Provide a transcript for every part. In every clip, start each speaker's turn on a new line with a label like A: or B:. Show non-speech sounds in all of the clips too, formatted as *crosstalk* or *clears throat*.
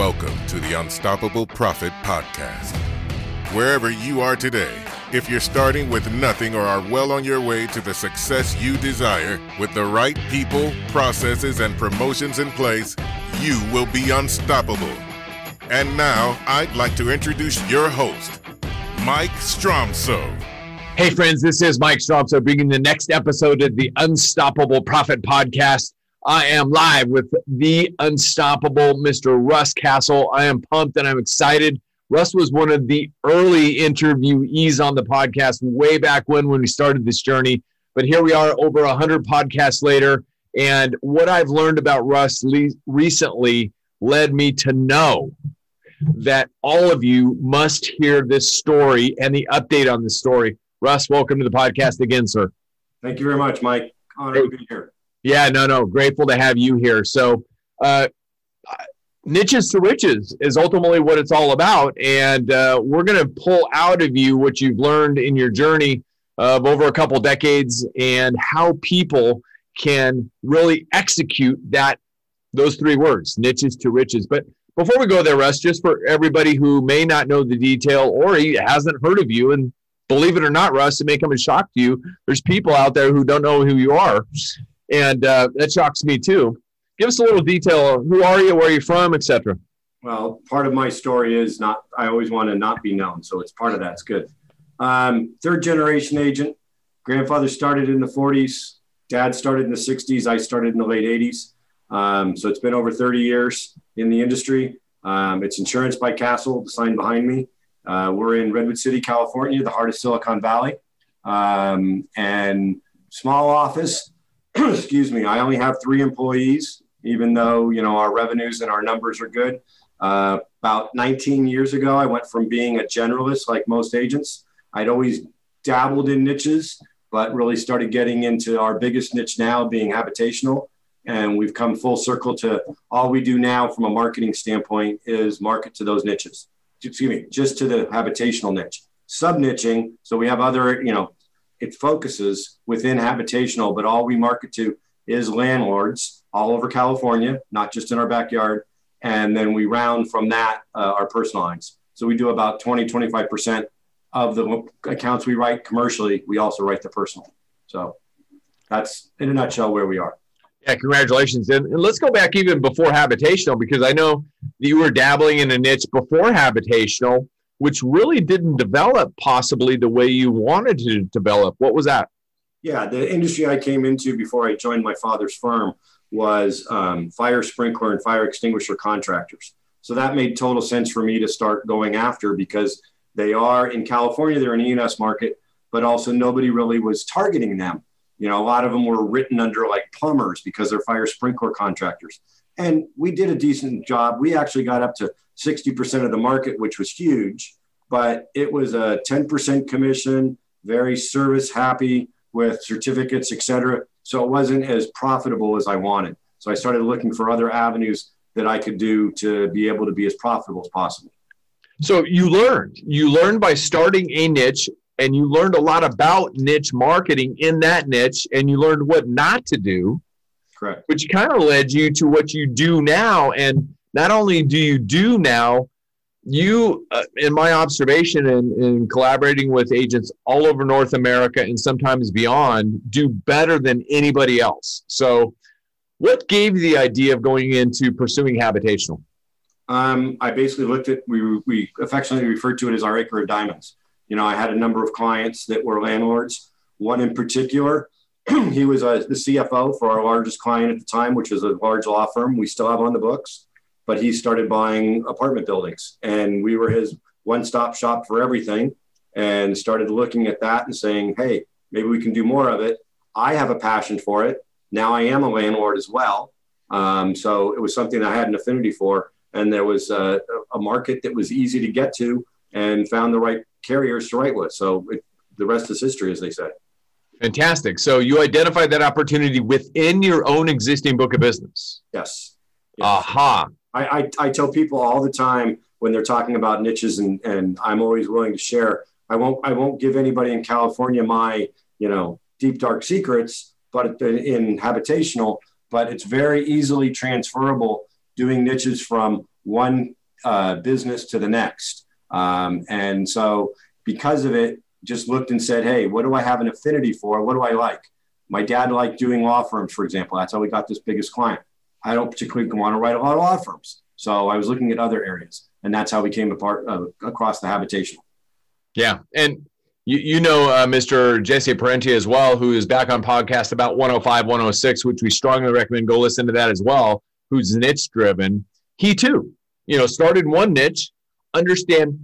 A: Welcome to the Unstoppable Profit Podcast. Wherever you are today, if you're starting with nothing or are well on your way to the success you desire, with the right people, processes, and promotions in place, you will be unstoppable. And now, I'd like to introduce your host, Mike Stromsoe.
B: Hey, friends, this is Mike Stromsoe bringing the next episode of the Unstoppable Profit Podcast. I am live with the unstoppable Mr. Russ Castle. I am pumped and I'm excited. Russ was one of the early interviewees on the podcast way back when when we started this journey. But here we are over 100 podcasts later. And what I've learned about Russ le- recently led me to know that all of you must hear this story and the update on the story. Russ, welcome to the podcast again, sir.
C: Thank you very much, Mike. Honor to be here.
B: Yeah, no, no. Grateful to have you here. So, uh, niches to riches is ultimately what it's all about. And uh, we're going to pull out of you what you've learned in your journey of over a couple decades and how people can really execute that those three words niches to riches but before we go there russ just for everybody who may not know the detail or he hasn't heard of you and believe it or not russ it may come as shock to you there's people out there who don't know who you are and uh, that shocks me too. Give us a little detail. Who are you? Where are you from, etc.
C: Well, part of my story is not. I always want to not be known, so it's part of that's good. Um, third generation agent. Grandfather started in the 40s. Dad started in the 60s. I started in the late 80s. Um, so it's been over 30 years in the industry. Um, it's insurance by Castle, the sign behind me. Uh, we're in Redwood City, California, the heart of Silicon Valley, um, and small office *clears throat* excuse me, I only have three employees, even though you know our revenues and our numbers are good. Uh, about 19 years ago, I went from being a generalist like most agents. I'd always dabbled in niches, but really started getting into our biggest niche now, being habitational. And we've come full circle to all we do now from a marketing standpoint is market to those niches. Excuse me, just to the habitational niche. Sub niching, so we have other, you know, it focuses within habitational, but all we market to is landlords all over California, not just in our backyard. And then we round from that uh, our personal lines. So we do about 20, 25% of the accounts we write commercially, we also write the personal. So that's in a nutshell where we are.
B: Yeah, congratulations. And, and, let's go back even before habitational because I know that you were dabbling in a niche before habitational which really didn't develop possibly the way you wanted to develop. What was that?
C: Yeah, the industry I came into before I joined my father's firm was um, fire sprinkler and fire extinguisher contractors. So that made total sense for me to start going after because they are in California, they're an E&S market, but also nobody really was targeting them. You know, a lot of them were written under like plumbers because they're fire sprinkler contractors. And we did a decent job. We actually got up to 60% of the market, which was huge, but it was a 10% commission, very service happy with certificates, et cetera. So it wasn't as profitable as I wanted. So I started looking for other avenues that I could do to be able to be as profitable as possible.
B: So you learned, you learned by starting a niche and you learned a lot about niche marketing in that niche and you learned what not to do.
C: Correct.
B: Which kind of led you to what you do now. And not only do you do now, you, uh, in my observation and in, in collaborating with agents all over North America and sometimes beyond, do better than anybody else. So, what gave you the idea of going into pursuing habitational?
C: Um, I basically looked at we we affectionately referred to it as our acre of diamonds. You know, I had a number of clients that were landlords. One in particular, *clears throat* he was a, uh, the CFO for our largest client at the time, which was a large law firm we still have on the books but he started buying apartment buildings. And we were his one-stop shop for everything and started looking at that and saying hey maybe we can do more of it. I have a passion for it. Now i am a landlord as well. Um, so it was something i had an affinity for. And there was a, a, market that was easy to get to and found the right carriers to write with. So it, the rest is history as they say.
B: Fantastic. So you identified that opportunity within your own existing book of business.
C: Yes,
B: yes. aha
C: I, I, I tell people all the time when they're talking about niches and, and I'm always willing to share. I won't I won't give anybody in California my you know deep dark secrets, but in habitational, but it's very easily transferable doing niches from one uh, business to the next. Um, and so because of it, just looked and said, hey, what do I have an affinity for? What do I like? My dad liked doing law firms, for example. That's how we got this biggest client. I don't particularly want to write a lot of law firms. So I was looking at other areas, and that's how we came apart uh, across the habitational.
B: Yeah, and you, you know uh, Mr. Jesse Parenti as well, who is back on podcast about 105, 106, which we strongly recommend go listen to that as well. Who's niche driven? He too, you know, started one niche, understand,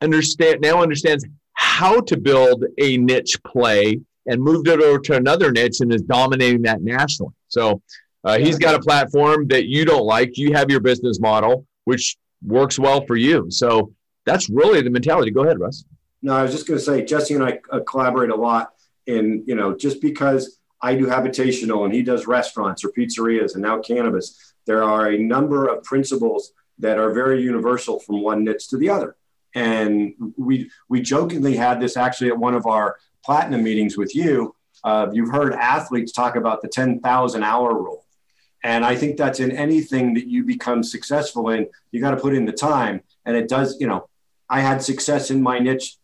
B: understand now understands how to build a niche play and moved it over to another niche and is dominating that nationally. So uh, he's got a platform that you don't like. You have your business model, which works well for you. So that's really the mentality. Go ahead, Russ.
C: No, I was just going to say, Jesse and I uh, collaborate a lot. And, you know, just because I do habitational and he does restaurants or pizzerias and now cannabis, there are a number of principles that are very universal from one niche to the other. And we we jokingly had this actually at one of our platinum meetings with you. Uh, you've heard athletes talk about the 10,000 hour rule. And I think that's in anything that you become successful in, you got to put in the time. And it does, you know, I had success in my niche.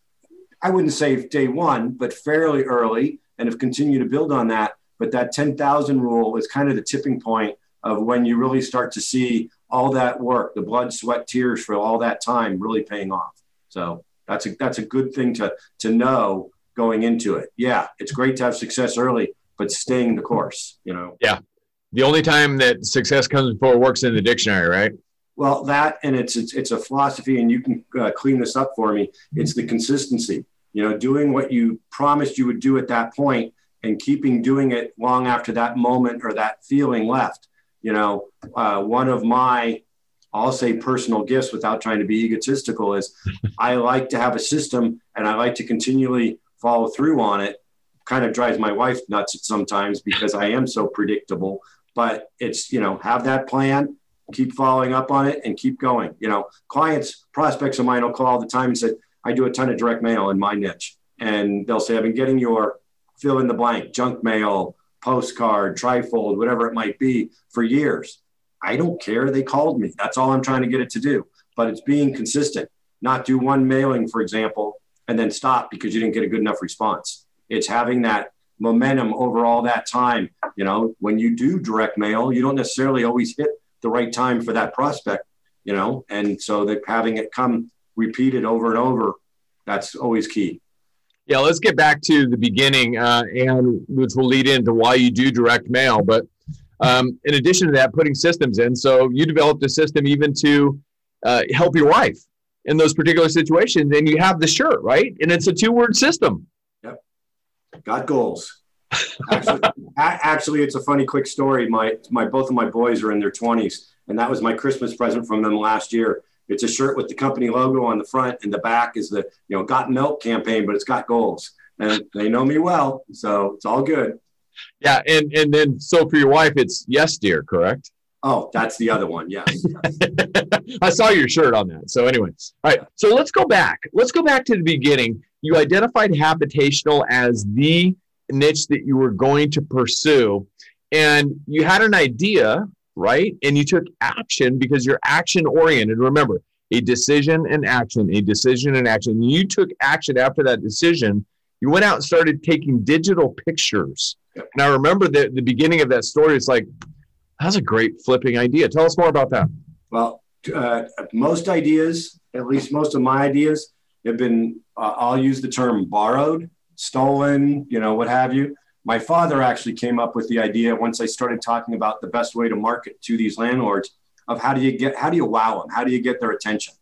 C: I wouldn't say day one, but fairly early and have continued to build on that. But that 10,000 rule is kind of the tipping point of when you really start to see all that work, the blood, sweat, tears for all that time really paying off. So that's a that's a good thing to to know going into it. Yeah, it's great to have success early, but staying the course, you know.
B: Yeah. The only time that success comes before works in the dictionary, right?
C: Well, that and it's it's, it's a philosophy, and you can uh, clean this up for me. It's the consistency. You know, doing what you promised you would do at that point, and keeping doing it long after that moment or that feeling left you know, uh, one of my, I'll say personal gifts without trying to be egotistical is *laughs* I like to have a system and I like to continually follow through on it. Kind of drives my wife nuts sometimes because I am so predictable, but it's, you know, have that plan, keep following up on it and keep going. You know, clients, prospects of mine will call all the time and say, I do a ton of direct mail in my niche. And they'll say, I've been getting your fill in the blank, junk mail, postcard, trifold, whatever it might be for years. I don't care. They called me. That's all I'm trying to get it to do. But it's being consistent, not do one mailing, for example, and then stop because you didn't get a good enough response. It's having that momentum over all that time. You know, when you do direct mail, you don't necessarily always hit the right time for that prospect, you know, and so that having it come repeated over and over, that's always key.
B: Yeah, let's get back to the beginning, uh, and which will lead into why you do direct mail. But um, in addition to that, putting systems in. So you developed a system even to uh, help your wife in those particular situations, and you have the shirt, right? And it's a two-word system.
C: Got goals. Actually, *laughs* actually, it's a funny, quick story. My my both of my boys are in their twenties, and that was my Christmas present from them last year. It's a shirt with the company logo on the front, and the back is the you know Got Milk campaign, but it's got goals, and they know me well, so it's all good.
B: Yeah, and and then so for your wife, it's yes, dear, correct?
C: Oh, that's the other one. Yes. *laughs*
B: I saw your shirt on that. So anyway, all right. So let's go back. Let's go back to the beginning. You identified habitational as the niche that you were going to pursue, and you had an idea right? And you took action because you're action oriented. Remember, a decision and action, a decision and action. You took action after that decision. You went out and started taking digital pictures. And I remember the, the beginning of that story. It's like, that's a great flipping idea. Tell us more about that.
C: Well, uh, most ideas, at least most of my ideas, have been, uh, I'll use the term borrowed, stolen, you know, what have you my father actually came up with the idea once I started talking about the best way to market to these landlords of how do you get how do you wow them? How do you get their attention?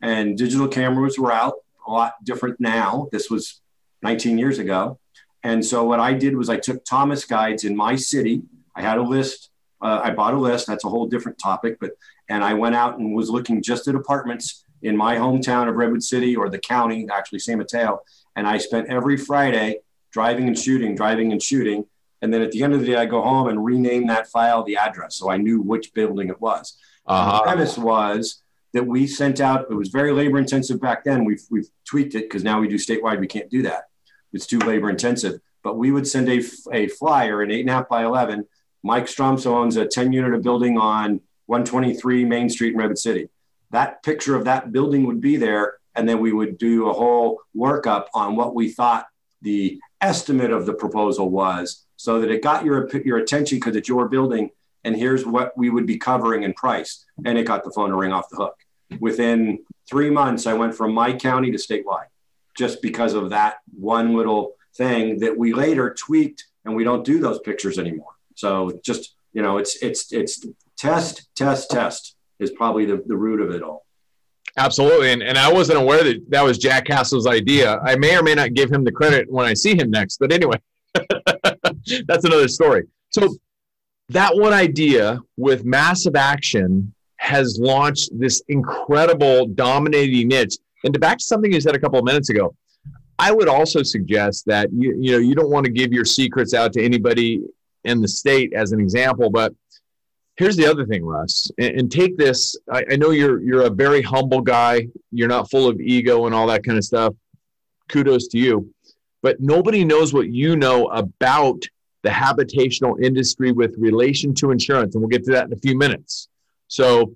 C: And digital cameras were out a lot different now. This was 19 years ago. And so what I did was I took Thomas guides in my city. I had a list. Uh, I bought a list. That's a whole different topic. But and I went out and was looking just at apartments in my hometown of Redwood City or the county, actually San Mateo. And I spent every Friday driving and shooting, driving and shooting. And then at the end of the day, I go home and rename that file the address. So I knew which building it was. Uh-huh. The premise was that we sent out, it was very labor intensive back then. We've, we've tweaked it because now we do statewide. We can't do that. It's too labor intensive. But we would send a, a flyer, an eight and a half by 11. Mike Stromsoe owns a 10 unit building on 123 Main Street in Rapid City. That picture of that building would be there, and then we would do a whole workup on what we thought the estimate of the proposal was, so that it got your your attention because it's your building, and here's what we would be covering in price, and it got the phone to ring off the hook. Within three months, I went from my county to statewide, just because of that one little thing that we later tweaked, and we don't do those pictures anymore. So just you know, it's it's it's test, test, test is probably the, the root of it all.
B: Absolutely. And, and I wasn't aware that that was Jack Castle's idea. I may or may not give him the credit when I see him next. But anyway, *laughs* that's another story. So, that one idea with massive action has launched this incredible dominating niche. And to back to something you said a couple of minutes ago, I would also suggest that you, you know you don't want to give your secrets out to anybody in the state as an example, but here's the other thing, Russ, and, and take this. I, I, know you're you're a very humble guy. You're not full of ego and all that kind of stuff. Kudos to you. But nobody knows what you know about the habitational industry with relation to insurance, and we'll get to that in a few minutes. So,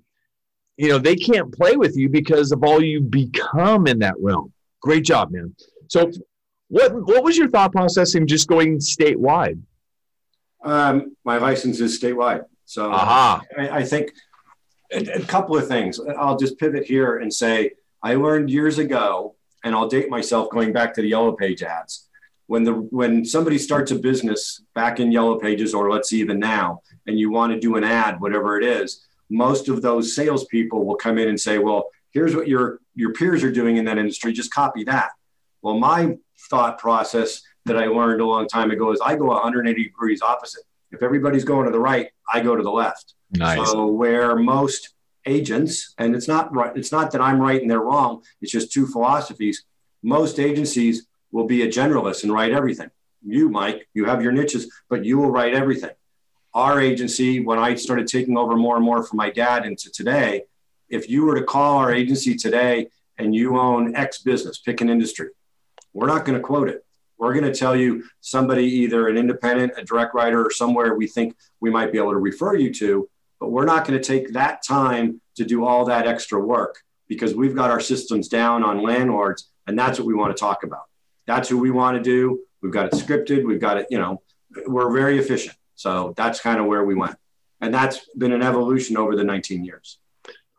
B: you know, they can't play with you because of all you become in that realm. Great job, man. So, what what was your thought process in just going statewide?
C: Um, my license is statewide. So uh-huh. I, I, think a, a couple of things. I'll just pivot here and say I learned years ago, and I'll date myself going back to the Yellow Page ads. When the when somebody starts a business back in Yellow Pages, or let's see even now, and you want to do an ad, whatever it is, most of those salespeople will come in and say, "Well, here's what your your peers are doing in that industry. Just copy that." Well, my thought process that I learned a long time ago is I go 180 degrees opposite. If everybody's going to the right, I go to the left.
B: Nice.
C: So where most agents, and it's not right, it's not that I'm right and they're wrong. It's just two philosophies. Most agencies will be a generalist and write everything. You, Mike, you have your niches, but you will write everything. Our agency, when I started taking over more and more from my dad into today, if you were to call our agency today and you own X business, pick an industry, we're not going to quote it. We're going to tell you somebody, either an independent, a direct writer, or somewhere we think we might be able to refer you to, but we're not going to take that time to do all that extra work because we've got our systems down on landlords, and that's what we want to talk about. That's who we want to do. We've got it scripted. We've got it, you know, we're very efficient. So that's kind of where we went. And that's been an evolution over the 19 years.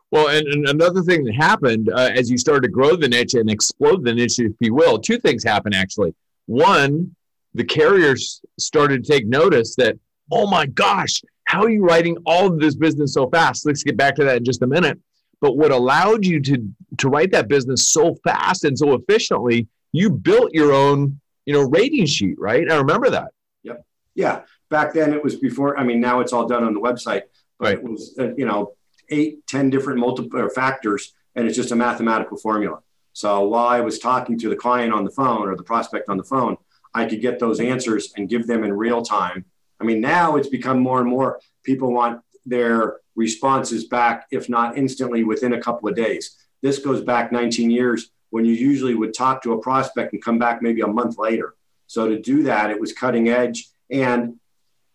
B: Well, and, and another thing that happened uh, as you started to grow the niche and explode the niche, if you will, two things happen actually. One, the carriers started to take notice that, oh my gosh, how are you writing all of this business so fast? Let's get back to that in just a minute. But what allowed you to to write that business so fast and so efficiently, you built your own, you know, rating sheet, right? I remember that.
C: Yep. Yeah. Back then it was before. I mean, now it's all done on the website.
B: But right.
C: It was, uh, you know, eight, ten different multiple factors, and it's just a mathematical formula. So while I was talking to the client on the phone or the prospect on the phone, I could get those answers and give them in real time. I mean, now it's become more and more people want their responses back, if not instantly, within a couple of days. This goes back 19 years when you usually would talk to a prospect and come back maybe a month later. So to do that, it was cutting edge. And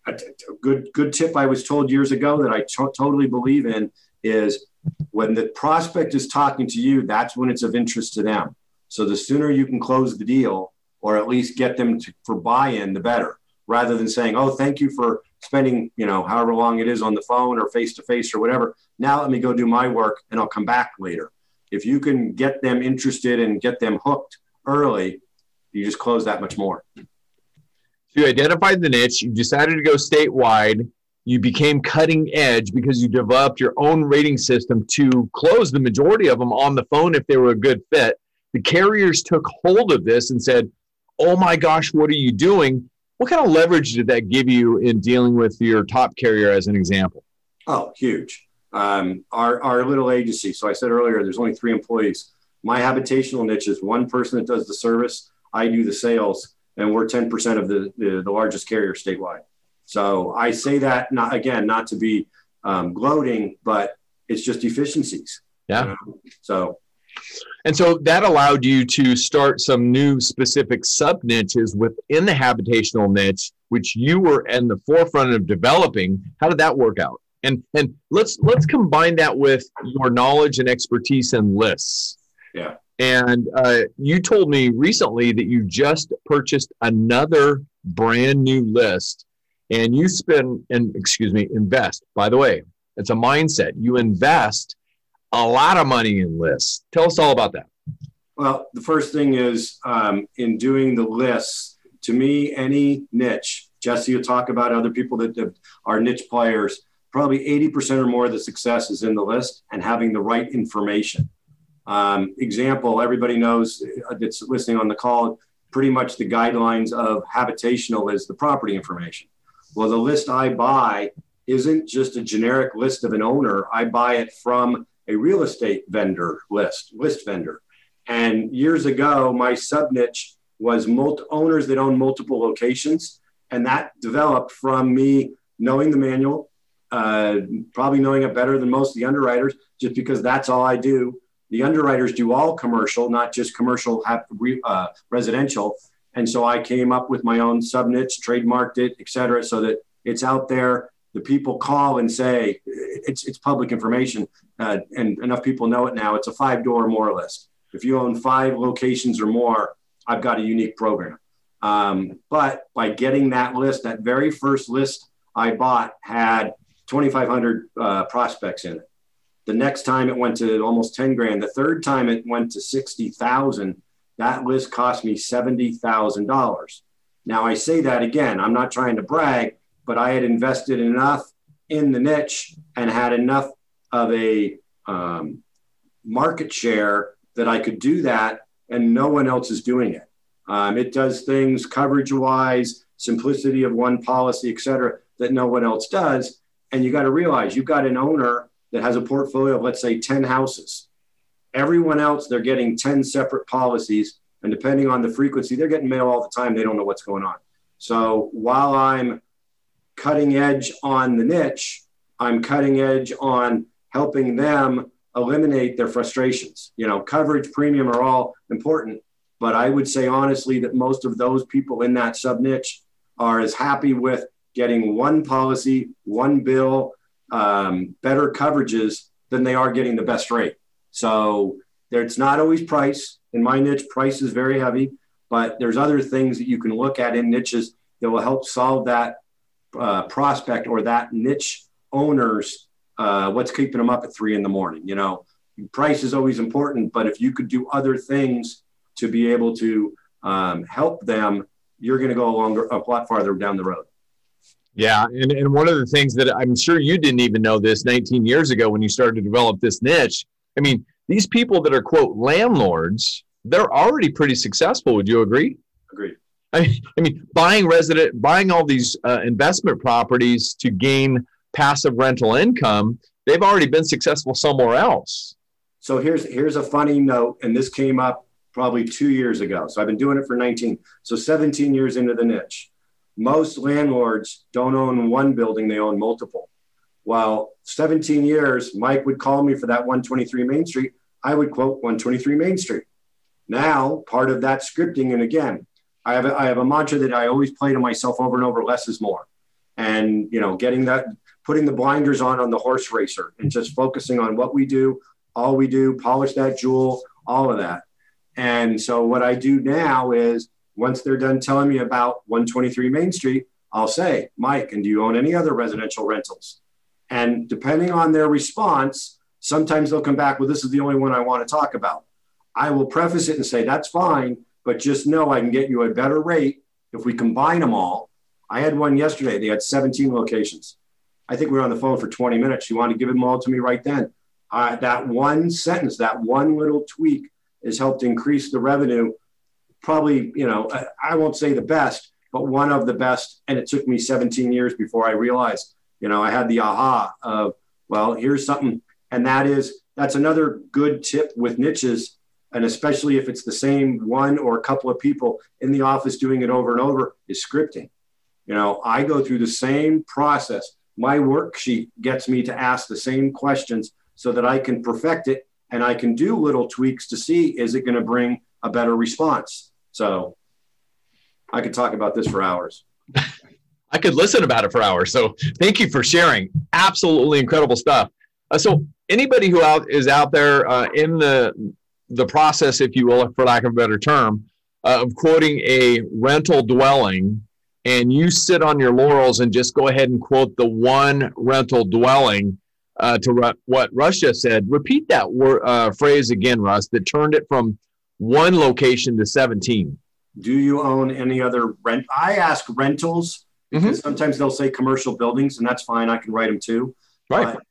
C: a, good good tip I was told years ago that I t- totally believe in is when the prospect is talking to you, that's when it's of interest to them. So the sooner you can close the deal or at least get them to, for buy-in, the better, rather than saying, "Oh, thank you for spending, you know, however long it is on the phone or face to face or whatever. Now let me go do my work and I'll come back later." If you can get them interested and get them hooked early, you just close that much more.
B: So you identified the niche, you decided to go statewide, you became cutting edge because you developed your own rating system to close the majority of them on the phone if they were a good fit. The carriers took hold of this and said, Oh my gosh, what are you doing? What kind of leverage did that give you in dealing with your top carrier as an example?
C: Oh, huge. Um, our, our little agency. So I said earlier, there's only three employees. My habitational niche is one person that does the service. I do the sales, and we're 10% of the, the, the largest carrier statewide. So I say that not again, not to be um, gloating, but it's just efficiencies.
B: Yeah. You know?
C: So.
B: And so that allowed you to start some new specific sub niches within the habitational niche, which you were in the forefront of developing. How did that work out? And and let's let's combine that with your knowledge and expertise in lists.
C: Yeah.
B: And uh, you told me recently that you just purchased another brand new list, and you spend and excuse me invest. By the way, it's a mindset. You invest a lot of money in lists. Tell us all about that.
C: Well, the first thing is um, in doing the lists. To me, any niche. Jesse will talk about other people that are niche players. Probably 80% or more of the success is in the list and having the right information. Um, example, everybody knows that's listening on the call, pretty much the guidelines of habitational is the property information. Well, the list I buy isn't just a generic list of an owner. I buy it from a real estate vendor list, list vendor. And years ago, my sub niche was multi- owners that own multiple locations. And that developed from me knowing the manual, uh, probably knowing it better than most of the underwriters, just because that's all I do. The underwriters do all commercial, not just commercial uh, residential. And so I came up with my own sub niche, trademarked it, et cetera, so that it's out there. The people call and say it's, it's public information, uh, and enough people know it now. It's a five door more list. If you own five locations or more, I've got a unique program. Um, but by getting that list, that very first list I bought had 2,500 uh, prospects in it. The next time it went to almost 10 grand. The third time it went to 60,000. That list cost me $70,000. Now I say that again, I'm not trying to brag, but I had invested enough in the niche and had enough of a um, market share that I could do that, and no one else is doing it. Um, it does things coverage wise, simplicity of one policy, et cetera, that no one else does. And you got to realize you've got an owner that has a portfolio of, let's say, 10 houses. Everyone else, they're getting 10 separate policies. And depending on the frequency, they're getting mail all the time. They don't know what's going on. So while I'm cutting edge on the niche, I'm cutting edge on helping them eliminate their frustrations. You know, coverage, premium are all important, but I would say honestly that most of those people in that sub niche are as happy with getting one policy, one bill, um, better coverages than they are getting the best rate. So it's not always price. In my niche, price is very heavy, but there's other things that you can look at in niches that will help solve that uh, prospect or that niche owner's uh, what's keeping them up at three in the morning. You know, price is always important, but if you could do other things to be able to um, help them, you're going to go longer, a lot farther down the road.
B: Yeah, and, and one of the things that I'm sure you didn't even know this 19 years ago when you started to develop this niche. I mean, these people that are quote landlords, they're already pretty successful. Would you agree?
C: Agreed.
B: I mean, I mean buying resident, buying all these uh, investment properties to gain passive rental income, they've already been successful somewhere else.
C: So here's here's a funny note, and this came up probably two years ago. So I've been doing it for 19, so 17 years into the niche. Most landlords don't own one building; they own multiple. While 17 years, Mike would call me for that 123 Main Street. I would quote 123 Main Street. Now, part of that scripting, and again, I have a, I have a mantra that I always play to myself over and over: less is more. And you know, getting that putting the blinders on on the horse racer and just focusing on what we do, all we do, polish that jewel, all of that. And so what I do now is once they're done telling me about 123 Main Street, I'll say, Mike, and do you own any other residential rentals? And depending on their response, sometimes they'll come back, well, this is the only one I want to talk about. I will preface it and say, that's fine, but just know I can get you a better rate if we combine them all. I had one yesterday, they had 17 locations. I think we were on the phone for 20 minutes. She wanted to give them all to me right then. Uh, that one sentence, that one little tweak has helped increase the revenue. Probably, you know, I, I won't say the best, but one of the best. And it took me 17 years before I realized, you know, I had the aha of, well, here's something. And that is, that's another good tip with niches. And especially if it's the same one or a couple of people in the office doing it over and over, is scripting. You know, I go through the same process my worksheet gets me to ask the same questions so that I can perfect it and I can do little tweaks to see is it going to bring a better response. So I could talk about this for hours. *laughs*
B: I could listen about it for hours. So thank you for sharing. Absolutely incredible stuff. Uh, so anybody who out is out there uh, in the the process, if you will, for lack of a better term, uh, of quoting a rental dwelling, and you sit on your laurels and just go ahead and quote the one rental dwelling uh, to ru- what Russ just said. Repeat that wor- uh, phrase again, Russ. That turned it from one location to seventeen.
C: Do you own any other rent? I ask rentals because sometimes they'll say commercial buildings, and that's fine. I can write them too.
B: Right.
C: But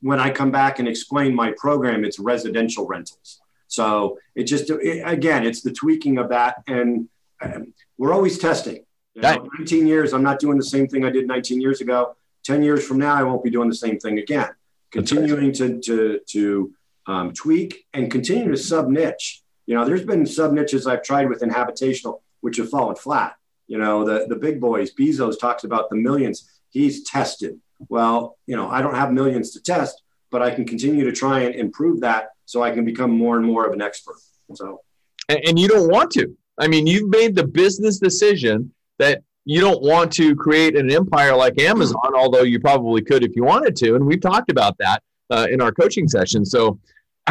C: when I come back and explain my program, it's residential rentals. So it just it, again, it's the tweaking of that, and um, we're always testing. You know, 19 years, I'm not doing the same thing I did 19 years ago. 10 years from now, I won't be doing the same thing again.
B: That's right.
C: Continuing to to to um, tweak and continue to sub niche. You know, there's been sub niches I've tried within habitational which have fallen flat. You know, the the big boys, Bezos talks about the millions he's tested. Well, you know, I don't have millions to test, but I can continue to try and improve that so I can become more and more of an expert. So
B: and, and you don't want to. I mean, you've made the business decision that you don't want to create an empire like Amazon, although you probably could if you wanted to. And we've talked about that uh, in our coaching session. So,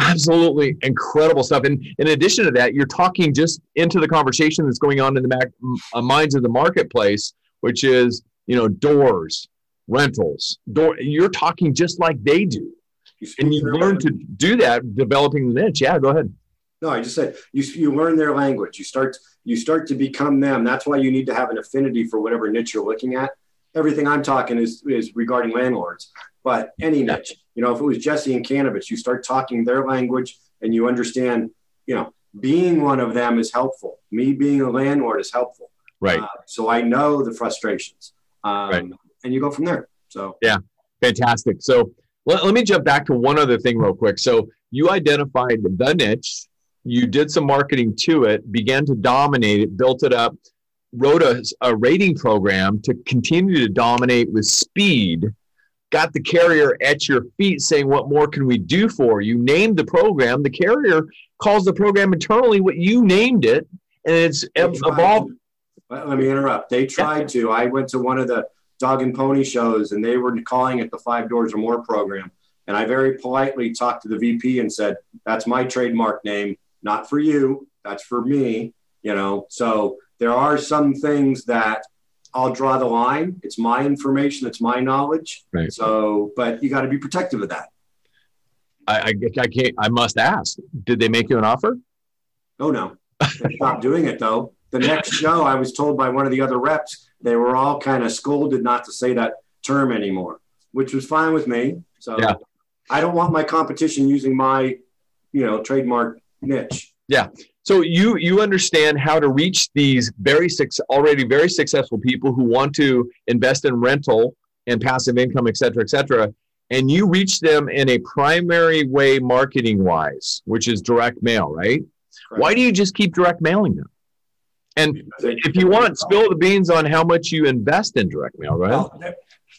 B: absolutely incredible stuff. And in addition to that, you're talking just into the conversation that's going on in the mac- uh, minds of the marketplace, which is you know doors, rentals. Door. You're talking just like they do,
C: you
B: and you learn to do that, developing the niche. Yeah, go ahead.
C: No, I just said you, you learn their language. You start you start to become them. That's why you need to have an affinity for whatever niche you're looking at. Everything I'm talking is is regarding landlords, but any niche. You know, if it was Jesse and cannabis, you start talking their language and you understand. You know, being one of them is helpful. Me being a landlord is helpful.
B: Right.
C: Uh, so I know the frustrations, um,
B: Right.
C: and you go from there. So yeah,
B: Fantastic. So let, let me jump back to one other thing real quick. So you identified the niche, you did some marketing to it, began to dominate it, built it up, wrote a, a rating program to continue to dominate with speed, got the carrier at your feet saying, What more can we do for you? Named the program. The carrier calls the program internally what you named it, and it's evolved.
C: to- Let let me interrupt. They tried to. I went to one of the dog and pony shows and they were calling it the Five Doors or More program. And I very politely talked to the VP and said, That's my trademark name, not for you. That's for me. You know, so there are some things that I'll draw the line. It's my information, it's my knowledge.
B: Right.
C: So, but you got to be protective of that.
B: I, I, I can't. I must ask. Did they make you an offer?
C: Oh no, they stopped doing it though. The next show, I was told by one of the other reps, they were all kind of scolded not to say that term anymore, which was fine with me. So
B: Yeah.
C: I don't want my competition using my, you know, trademark niche.
B: So you you understand how to reach these very six already very successful people who want to invest in rental and passive income, et cetera, et cetera, and you reach them in a primary way marketing wise, which is direct mail, right? Why do you just keep direct mailing them? And if you want, spill the beans on how much you invest in direct mail, right?
C: Well,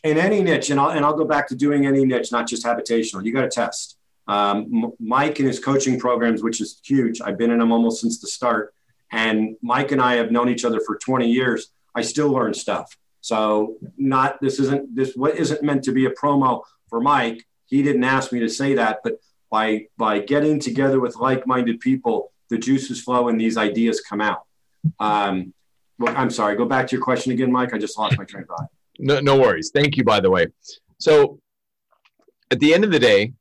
C: in any niche, and I'll, and I'll go back to doing any niche, not just habitational, you got to test. Um, Mike and his coaching programs, which is huge, I've been in them almost since the start. And Mike and I have known each other for 20 years. I still learn stuff. So not this isn't this what isn't meant to be a promo for Mike. He didn't ask me to say that, but by by getting together with like-minded people, the juices flow and these ideas come out. Um, well, I'm sorry. Go back to your question again, Mike. I just lost my train of thought. *laughs*
B: No, no worries. Thank you, by the way. So at the end of the day,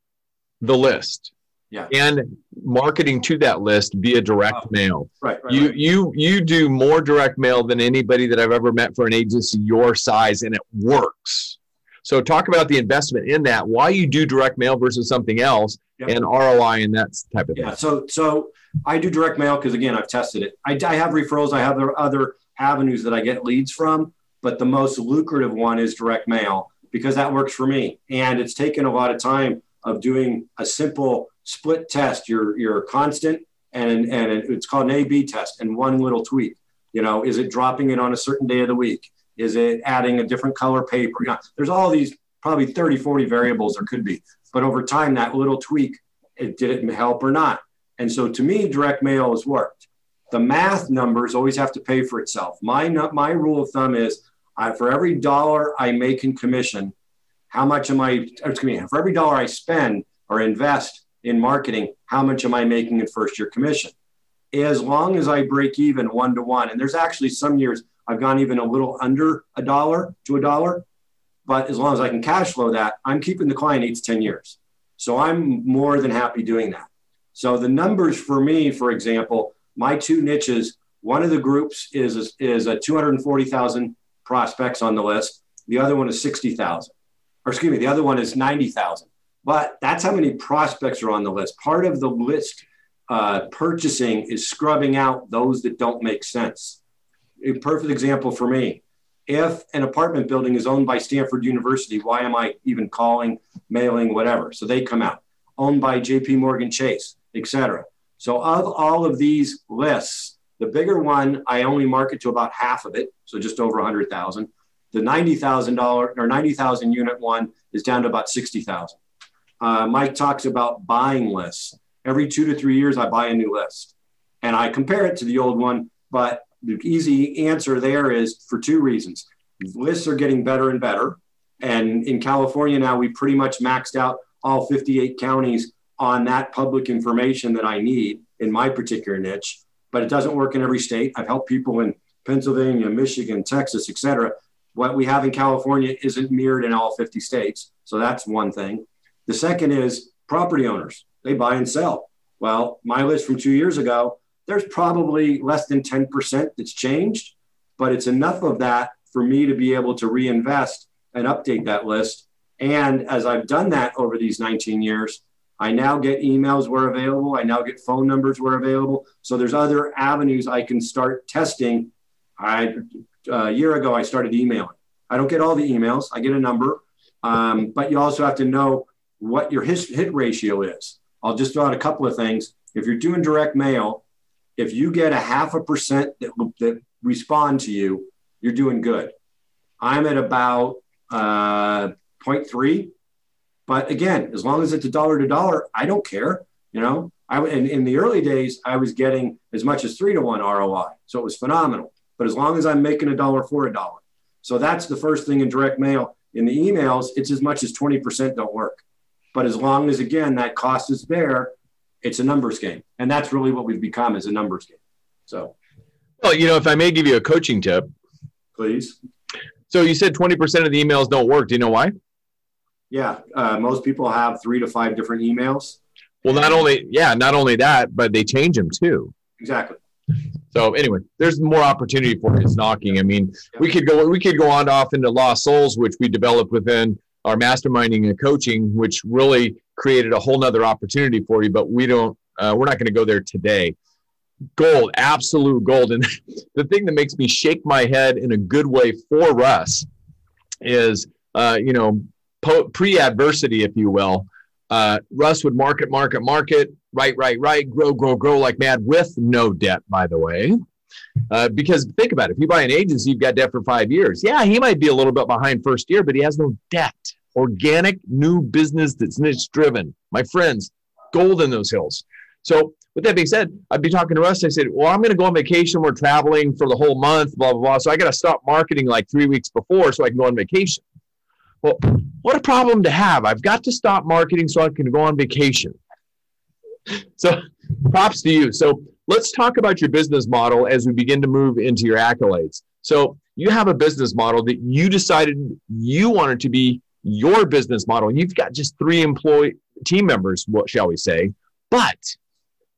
B: the list.
C: Yeah.
B: And marketing to that list via direct
C: Oh.
B: mail.
C: Right. right
B: You
C: right.
B: you you do more direct mail than anybody that I've ever met for an agency your size, and it works. So talk about the investment in that, why you do direct mail versus something else,
C: Yep.
B: and ROI and that type of thing.
C: Yeah. So so I do direct mail because again I've tested it. I, I have referrals. I have other- other avenues that I get leads from, but the most lucrative one is direct mail because that works for me. And it's taken a lot of time of doing a simple split test. You're you're constant and and it's called an A/B test and one little tweak. You know, is it dropping it on a certain day of the week? Is it adding a different color paper? You know, there's all these probably 30, 40 variables there could be. But over time, that little tweak, it did it help or not? And so to me, direct mail has worked. The math numbers always have to pay for itself. My my rule of thumb is I, for every dollar I make in commission, how much am I, excuse me, for every dollar I spend or invest in marketing, how much am I making in first year commission? As long as I break even one to one, and there's actually some years I've gone even a little under a dollar to a dollar, but as long as I can cash flow that, I'm keeping the client eight to 10 years. So I'm more than happy doing that. So the numbers for me, for example, my two niches, one of the groups is, is a 240,000 prospects on the list. The other one is 60,000 or excuse me, the other one is 90,000. But that's how many prospects are on the list. Part of the list uh, purchasing is scrubbing out those that don't make sense. A perfect example for me. If an apartment building is owned by Stanford University, why am I even calling, mailing, whatever? So they come out. Owned by JP Morgan Chase, etc. So of all of these lists, the bigger one, I only market to about half of it, so just over 100,000. The $90,000 or 90,000 unit one is down to about 60,000. Uh, Mike talks about buying lists. Every two to three years, I buy a new list and I compare it to the old one. But the easy answer there is for two reasons. Lists are getting better and better. And in California now, we pretty much maxed out all 58 counties on that public information that I need in my particular niche. But it doesn't work in every state. I've helped people in Pennsylvania, Michigan, Texas, et cetera, what we have in California isn't mirrored in all 50 states. So that's one thing. The second is property owners, they buy and sell. Well, my list from two years ago, there's probably less than 10% that's changed, but it's enough of that for me to be able to reinvest and update that list. And as I've done that over these 19 years, I now get emails where available. I now get phone numbers where available. So there's other avenues I can start testing. I a year ago, I started emailing. I don't get all the emails, I get a number, um, but you also have to know what your hit, hit ratio is. I'll just throw out a couple of things. If you're doing direct mail, if you get a half a percent that, that respond to you, you're doing good. I'm at about uh, 0.3. But again, as long as it's a dollar to dollar, I don't care. You know, I in, in the early days, I was getting as much as three to one ROI. So it was phenomenal. But as long as I'm making a dollar for a dollar. So that's the first thing in direct mail. In the emails, it's as much as 20% don't work. But as long as, again, that cost is there, it's a numbers game. And that's really what we've become is a numbers game. So,
B: well, you know, if I may give you a coaching tip,
C: please.
B: So you said 20% of the emails don't work. Do you know why?
C: Yeah. Uh, most people have three to five different emails.
B: Well, not only, yeah, not only that, but they change them too.
C: Exactly.
B: So anyway, there's more opportunity for his knocking. I mean, we could go we could go on off into Lost Souls, which we developed within our masterminding and coaching, which really created a whole nother opportunity for you. But we don't uh, we're not going to go there today. Gold, absolute gold. And *laughs* the thing that makes me shake my head in a good way for Russ is, uh, you know, po- pre-adversity, if you will. Uh, Russ would market, market, market, right, right, right, grow, grow, grow like mad with no debt, by the way. Uh, because think about it, if you buy an agency, you've got debt for five years. Yeah, he might be a little bit behind first year, but he has no debt. Organic new business that's niche driven. My friends, gold in those hills. So, with that being said, I'd be talking to Russ. I said, Well, I'm going to go on vacation. We're traveling for the whole month, blah, blah, blah. So, I got to stop marketing like three weeks before so I can go on vacation. Well, what a problem to have. I've got to stop marketing so I can go on vacation so props to you. So let's talk about your business model as we begin to move into your accolades. So you have a business model that you decided you wanted to be your business model, and you've got just three employee team members, what shall we say? But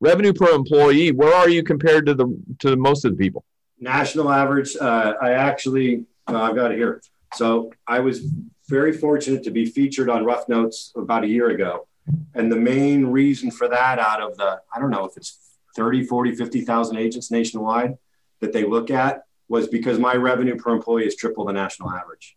B: revenue per employee, where are you compared to the to most of the people?
C: National average. Uh, I actually, uh, I've got it here. So I was very fortunate to be featured on Rough Notes about a year ago and the main reason for that out of the, I don't know if it's 30, 40, 50,000 agents nationwide that they look at was because my revenue per employee is triple the national average.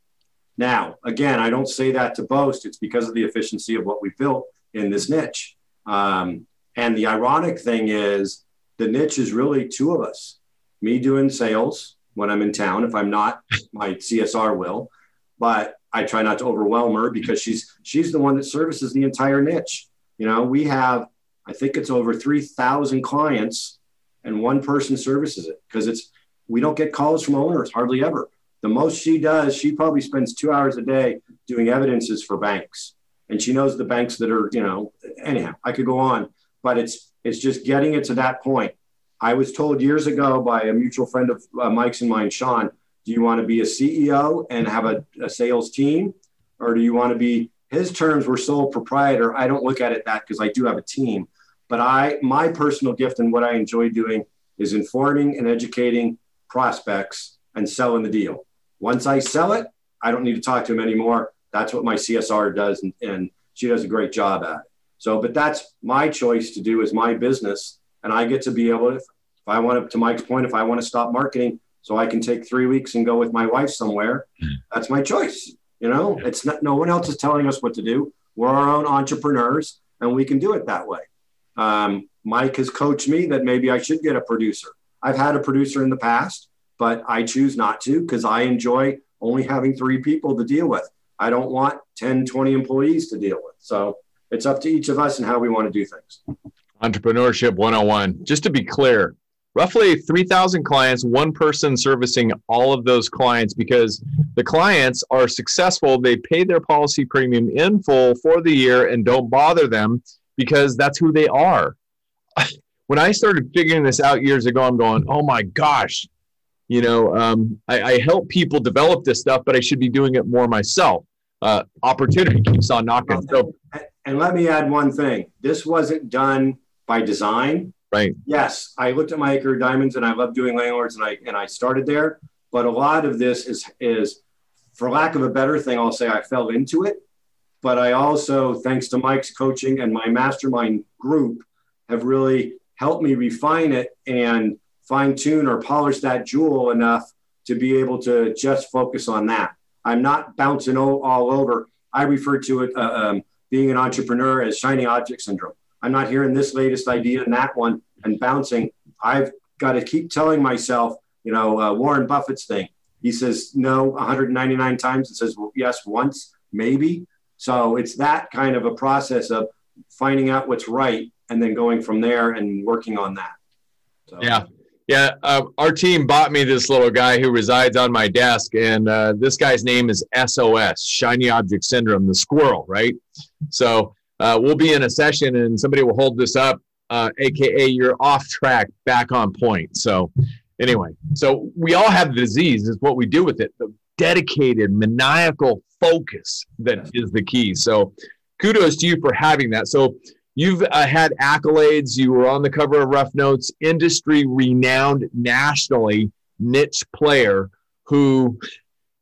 C: Now, again, I don't say that to boast. It's because of the efficiency of what we built in this niche. Um, and the ironic thing is, the niche is really two of us me doing sales when I'm in town. If I'm not, my CSR will. But I try not to overwhelm her because she's she's the one that services the entire niche. You know, we have I think it's over 3,000 clients and one person services it because it's we don't get calls from owners hardly ever. The most she does, she probably spends two hours a day doing evidences for banks. And she knows the banks that are, you know, anyhow, I could go on, but it's it's just getting it to that point. I was told years ago by a mutual friend of uh, Mike's and mine, Sean, do you want to be a CEO and have a, a sales team? Or do you want to be, his terms were sole proprietor. I don't look at it that because I do have a team. But I, my personal gift and what I enjoy doing is informing and educating prospects and selling the deal. Once I sell it, I don't need to talk to them anymore. That's what my CSR does, and, and she does a great job at it. So, but that's my choice to do as my business, and I get to be able to. If I want to, to Mike's point, if I want to stop marketing, so I can take three weeks and go with my wife somewhere, hmm. that's my choice. You know, it's not no one else is telling us what to do. We're our own entrepreneurs, and we can do it that way. Um, Mike has coached me that maybe I should get a producer. I've had a producer in the past, but I choose not to because I enjoy only having three people to deal with. I don't want 10, 20 employees to deal with. So it's up to each of us and how we want to do things.
B: Entrepreneurship 101. Just to be clear, roughly 3,000 clients, one person servicing all of those clients because the clients are successful. They pay their policy premium in full for the year and don't bother them because that's who they are. *laughs* when I started figuring this out years ago, I'm going, oh my gosh, you know, um, I, I, help people develop this stuff, but I should be doing it more myself. Uh, opportunity keeps on knocking. So,
C: and let me add one thing: this wasn't done by design.
B: Right.
C: Yes, I looked at my acre diamonds, and I love doing landlords, and I and I started there. But a lot of this is is, for lack of a better thing, I'll say I fell into it but I also, thanks to Mike's coaching and my mastermind group, have really helped me refine it and fine tune or polish that jewel enough to be able to just focus on that. I'm not bouncing all over. I refer to it, uh, um, being an entrepreneur, as shiny object syndrome. I'm not hearing this latest idea and that one and bouncing. I've got to keep telling myself, you know, uh, Warren Buffett's thing. He says no 199 times. and says well, yes once, maybe. So it's that kind of a process of finding out what's right and then going from there and working on that.
B: So. Yeah. Yeah, uh, our team bought me this little guy who resides on my desk, and uh, this guy's name is SOS, Shiny Object Syndrome, the squirrel, right? So uh, we'll be in a session, and somebody will hold this up, aka uh, you're off track, back on point. So anyway, so we all have the disease, is what we do with it. The dedicated, maniacal focus that is the key. So kudos to you for having that. So you've uh, had accolades. You were on the cover of Rough Notes, industry renowned nationally niche player who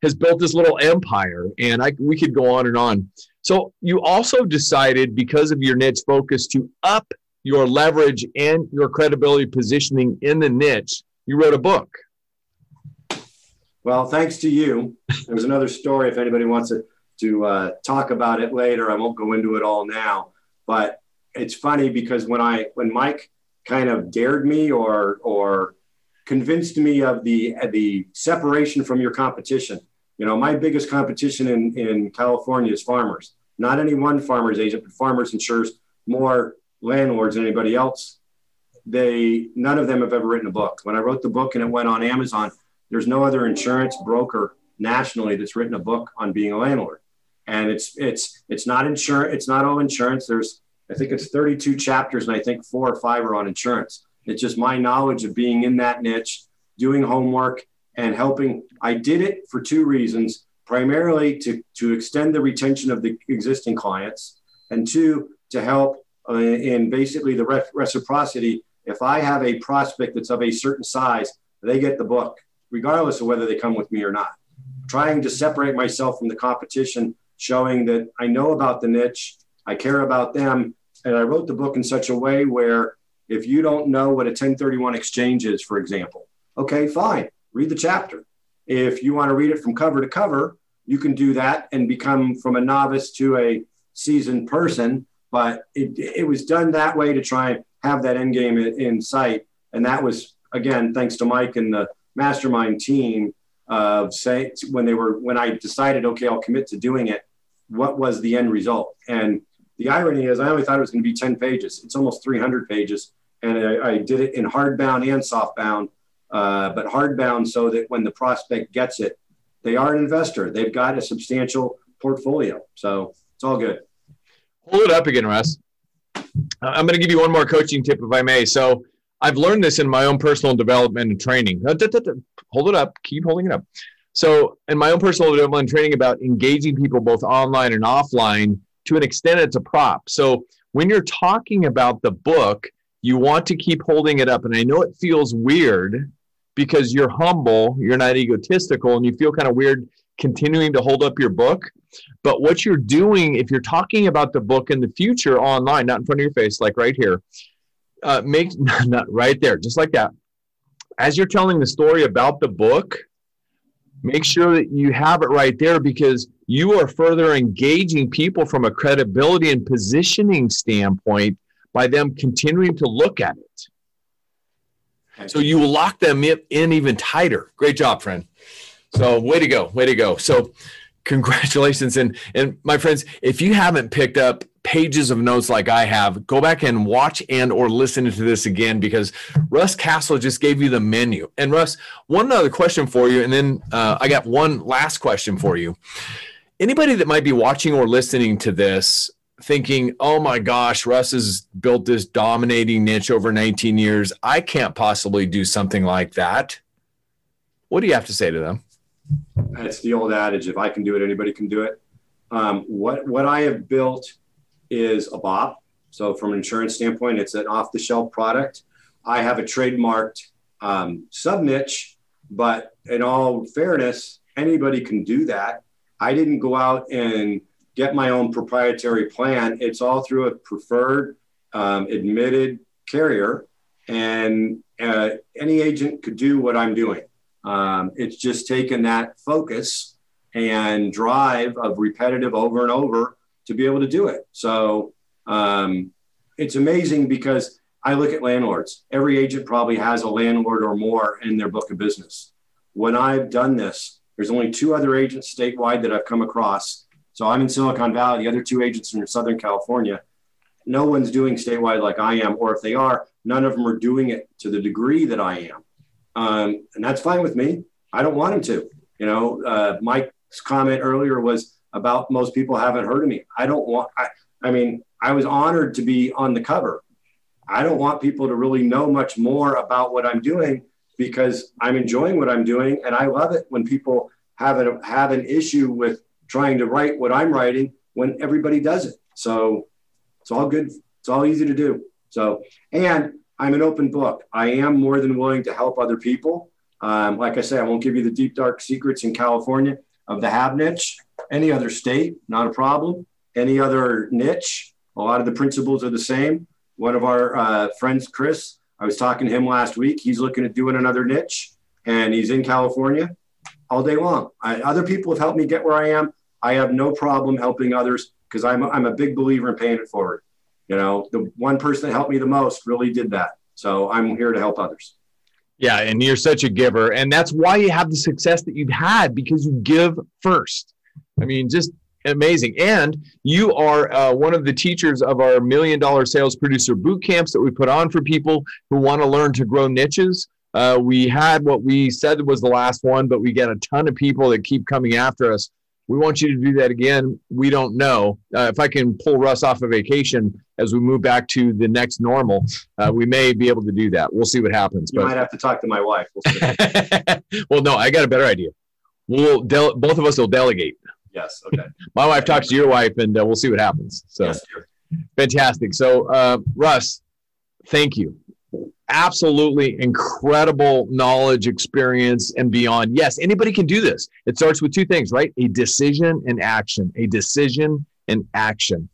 B: has built this little empire. And I, we could go on and on. So you also decided because of your niche focus to up your leverage and your credibility positioning in the niche. You wrote a book.
C: Well, thanks to you. There's another story if anybody wants to, to uh, talk about it later. I won't go into it all now, but it's funny because when I when Mike kind of dared me or or convinced me of the the separation from your competition. You know, my biggest competition in in California is farmers. Not any one farmer's agent, but farmers insures more landlords than anybody else. They none of them have ever written a book. When I wrote the book and it went on Amazon, there's no other insurance broker nationally that's written a book on being a landlord. And it's it's it's not insurance. It's not all insurance. There's I think it's 32 chapters, and I think four or five are on insurance. It's just my knowledge of being in that niche, doing homework, and helping. I did it for two reasons: primarily to to extend the retention of the existing clients, and two to help uh, in basically the reciprocity. If I have a prospect that's of a certain size, they get the book regardless of whether they come with me or not. Trying to separate myself from the competition, showing that I know about the niche, I care about them. And I wrote the book in such a way where if you don't know what a 1031 exchange is, for example, okay, fine, read the chapter. If you want to read it from cover to cover, you can do that and become from a novice to a seasoned person. But it, it was done that way to try and have that end game in, in sight. And that was, again, thanks to Mike and the mastermind team of say when they were when I decided, okay, I'll commit to doing it. What was the end result? And the irony is, I only thought it was going to be 10 pages. It's almost 300 pages, and I, I did it in hardbound and softbound, uh, but hardbound so that when the prospect gets it, they are an investor. They've got a substantial portfolio. So it's all good.
B: Hold it up again, Russ. I'm going to give you one more coaching tip, if I may. So I've learned this in my own personal development and training. Hold it up. Keep holding it up. So, in my own personal development and training about engaging people both online and offline, to an extent, it's a prop. So, when you're talking about the book, you want to keep holding it up. And I know it feels weird because you're humble, you're not egotistical, and you feel kind of weird continuing to hold up your book. But what you're doing, if you're talking about the book in the future online, not in front of your face, like right here, uh, make *laughs* not right there, just like that. As you're telling the story about the book, make sure that you have it right there because you are further engaging people from a credibility and positioning standpoint by them continuing to look at it. So you will lock them in even tighter. Great job, friend. So way to go, way to go. So congratulations and and my friends, if you haven't picked up pages of notes like I have, go back and watch and or listen to this again because Russ Castle just gave you the menu. And Russ, one other question for you, and then uh, I got one last question for you. Anybody that might be watching or listening to this thinking, oh my gosh, Russ has built this dominating niche over 19 years. I can't possibly do something like that. What do you have to say to them?
C: It's the old adage: if I can do it, anybody can do it. Um, what what I have built is a BOP. So from an insurance standpoint, it's an off-the-shelf product. I have a trademarked um, sub niche, but in all fairness, anybody can do that. I didn't go out and get my own proprietary plan. It's all through a preferred, um, admitted carrier, and uh, any agent could do what I'm doing. Um, it's just taken that focus and drive of repetitive over and over to be able to do it. So um, it's amazing because I look at landlords. Every agent probably has a landlord or more in their book of business. When I've done this, there's only two other agents statewide that I've come across. So I'm in Silicon Valley. The other two agents are in Southern California. No one's doing statewide like I am, or if they are, none of them are doing it to the degree that I am. Um, and that's fine with me. I don't want them to. You know, uh, Mike's comment earlier was about most people haven't heard of me. I don't want, I, I mean, I was honored to be on the cover. I don't want people to really know much more about what I'm doing because I'm enjoying what I'm doing. And I love it when people have, a, have an issue with trying to write what I'm writing when everybody does it. So it's all good. It's all easy to do. So, and I'm an open book. I am more than willing to help other people. Um, like I say, I won't give you the deep, dark secrets in California of the have niche. Any other state, not a problem. Any other niche, a lot of the principles are the same. One of our uh, friends, Chris, I was talking to him last week. He's looking at doing another niche and he's in California all day long. I, other people have helped me get where I am. I have no problem helping others because I'm, I'm a big believer in paying it forward. You know, the one person that helped me the most really did that. So I'm here to help others.
B: Yeah, and you're such a giver. And that's why you have the success that you've had because you give first. I mean, just amazing. And you are uh, one of the teachers of our million dollar sales producer boot camps that we put on for people who want to learn to grow niches. Uh, we had what we said was the last one, but we get a ton of people that keep coming after us we want you to do that again. We don't know. Uh, if I can pull Russ off a of vacation as we move back to the next normal, uh, we may be able to do that. We'll see what happens.
C: You but, might have to talk to my wife.
B: We'll, *laughs* well no, I got a better idea. We'll del- both of us will delegate.
C: Yes. Okay. *laughs*
B: my wife talks to your wife, and uh, we'll see what happens. So, yes, fantastic. So, uh, Russ, thank you absolutely incredible knowledge, experience, and beyond. Yes, anybody can do this. It starts with two things, right? A decision and action. A decision and action.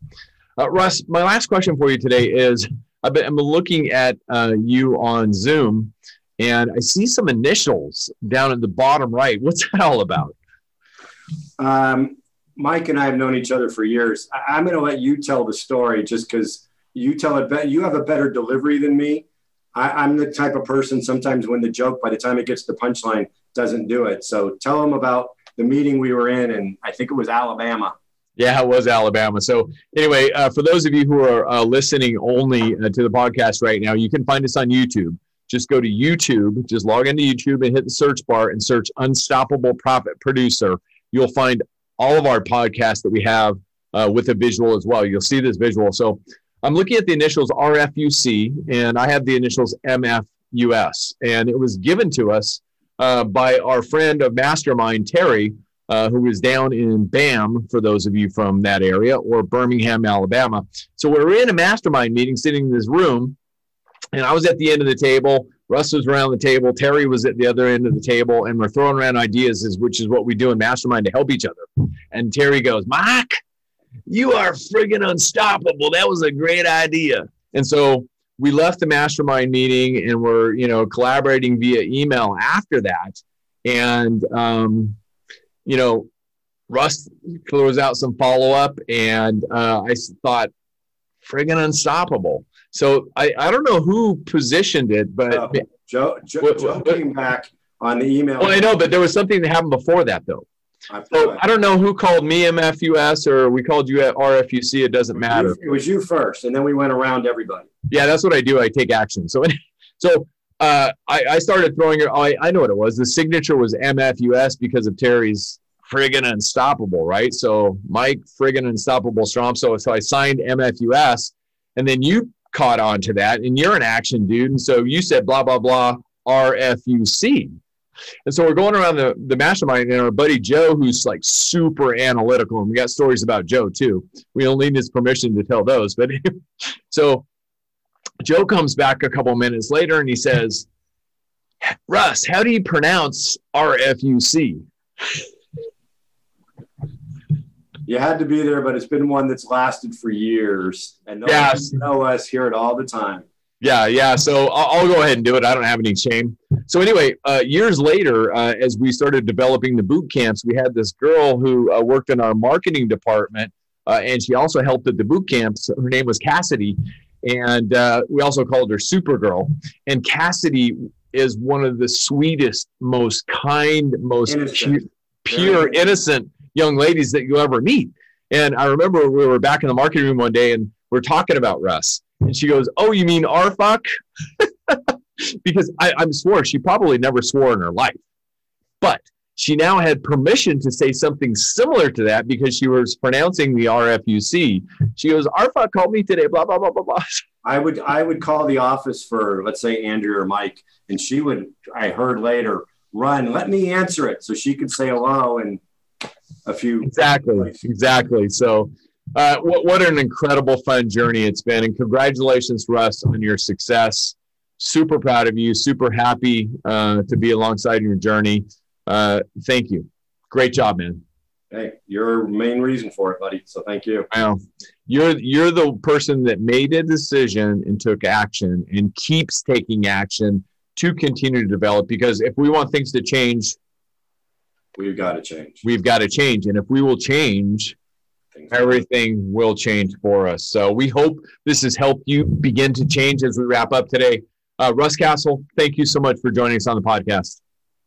B: Uh, Russ, my last question for you today is I've been, I'm looking at uh, you on Zoom and I see some initials down at the bottom right. What's that all about?
C: Um, Mike and I have known each other for years. I- am going to let you tell the story just because you tell it better. You have a better delivery than me. I, am the type of person sometimes when the joke, by the time it gets to the punchline, doesn't do it. So tell them about the meeting we were in, and I think it was Alabama.
B: Yeah, it was Alabama. So anyway, uh, for those of you who are uh, listening only uh, to the podcast right now, you can find us on YouTube. just go to YouTube, just log into YouTube and hit the search bar and search Unstoppable Profit Producer. You'll find all of our podcasts that we have uh, with a visual as well. You'll see this visual. So I'm looking at the initials RFUC, and I have the initials MFUS, and it was given to us uh, by our friend of Mastermind, Terry, uh, who is down in BAM, for those of you from that area, or Birmingham, Alabama. So we are in a mastermind meeting sitting in this room, and I was at the end of the table. Russ was around the table. Terry was at the other end of the table, and we're throwing around ideas, which is what we do in mastermind to help each other. And Terry goes, Mike, you are friggin' unstoppable. That was a great idea. And so we left the mastermind meeting and we're, you know, collaborating via email after that. And, um, you know, Russ throws out some follow up, and uh, I thought, friggin' unstoppable. So I, I don't know who positioned it, but uh,
C: Joe, Joe, what, Joe came back on the email.
B: Well, I know, but there was something that happened before that, though. I, so I don't know who called me MFUS or we called you at RFUC. It doesn't matter.
C: it was you first, and then we went around everybody.
B: Yeah, that's what I do. I take action. So, *laughs* so uh, I, I started throwing it. I, I know what it was. The signature was MFUS because of Terry's friggin' unstoppable, right? So Mike friggin' unstoppable Strom. So, so I signed MFUS, and then you caught on to that, and you're an action dude, and so you said blah blah blah RFUC. And so we're going around the, the mastermind, and our buddy Joe, who's like super analytical, and we got stories about Joe too. We don't need his permission to tell those. But *laughs* so Joe comes back a couple minutes later and he says, Russ, how do you pronounce RFUC?
C: You had to be there, but it's been one that's lasted for years. And no yes. know us hear it all the time.
B: Yeah, yeah. So I'll, I'll, go ahead and do it. I don't have any shame. So anyway, uh, years later, uh, as we started developing the boot camps, we had this girl who uh, worked in our marketing department, uh, and she also helped at the boot camps. Her name was Cassidy, and uh, we also called her Supergirl. And Cassidy is one of the sweetest, most kind, most innocent. pure, innocent young ladies that you'll ever meet. And I remember we were back in the marketing room one day, and we we're talking about Russ and she goes, Oh, you mean R fuck? *laughs* because I, I'm swore she probably never swore in her life. But she now had permission to say something similar to that because she was pronouncing the RFUC. She goes, Arfa called me today, blah, blah, blah, blah, blah. *laughs*
C: I would I would call the office for let's say Andrew or Mike, and she would I heard later run, let me answer it so she could say hello and a few
B: exactly exactly. So uh, what, what an incredible fun journey it's been. And congratulations, Russ, on your success. Super proud of you. Super happy uh, to be alongside your journey. Uh, thank you. Great job, man.
C: Hey, you're main reason for it, buddy. So thank you.
B: Wow. You're you're the person that made a decision and took action and keeps taking action to continue to develop. Because if we want things to change,
C: we've got to change.
B: We've got to change, and if we will change, everything will change for us. So we hope this has helped you begin to change as we wrap up today. Uh, Russ Castle, thank you so much for joining us on the podcast.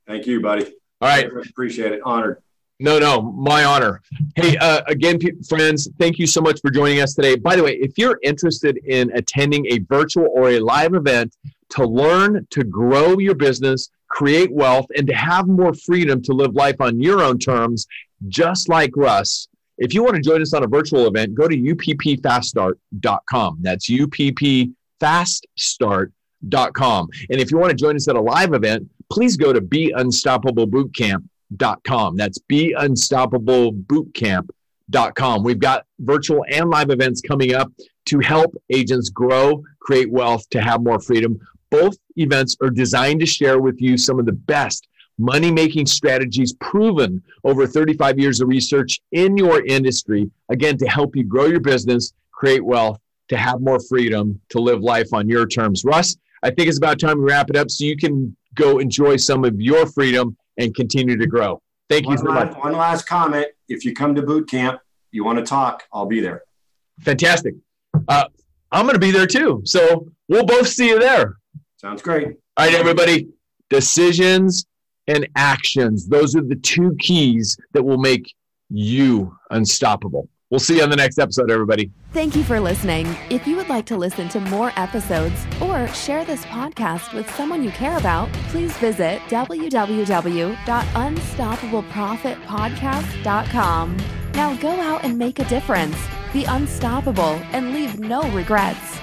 C: Thank you, buddy.
B: All right.
C: Appreciate it. Honored.
B: No, no, my honor. Hey, uh, again, p- friends, thank you so much for joining us today. By the way, if you're interested in attending a virtual or a live event to learn to grow your business, create wealth, and to have more freedom to live life on your own terms, just like Russ, if you want to join us on a virtual event, go to uppfaststart.com. That's uppfaststart.com. And if you want to join us at a live event, please go to beunstoppablebootcamp.com. That's beunstoppablebootcamp.com. We've got virtual and live events coming up to help agents grow, create wealth, to have more freedom. Both events are designed to share with you some of the best money making strategies proven over 35 years of research in your industry, again, to help you grow your business, create wealth, to have more freedom, to live life on your terms. Russ, I think it's about time we wrap it up so you can go enjoy some of your freedom and continue to grow. Thank
C: one
B: you so
C: last, much. One last comment. If you come to boot camp, you want to talk, I'll be there.
B: Fantastic. Uh, I'm going to be there too. So we'll both see you there.
C: Sounds great.
B: All right, everybody. Decisions and actions. Those are the two keys that will make you unstoppable. We'll see you on the next episode, everybody.
D: Thank you for listening. If you would like to listen to more episodes or share this podcast with someone you care about, please visit www.unstoppableprofitpodcast.com. Now go out and make a difference. Be unstoppable and leave no regrets.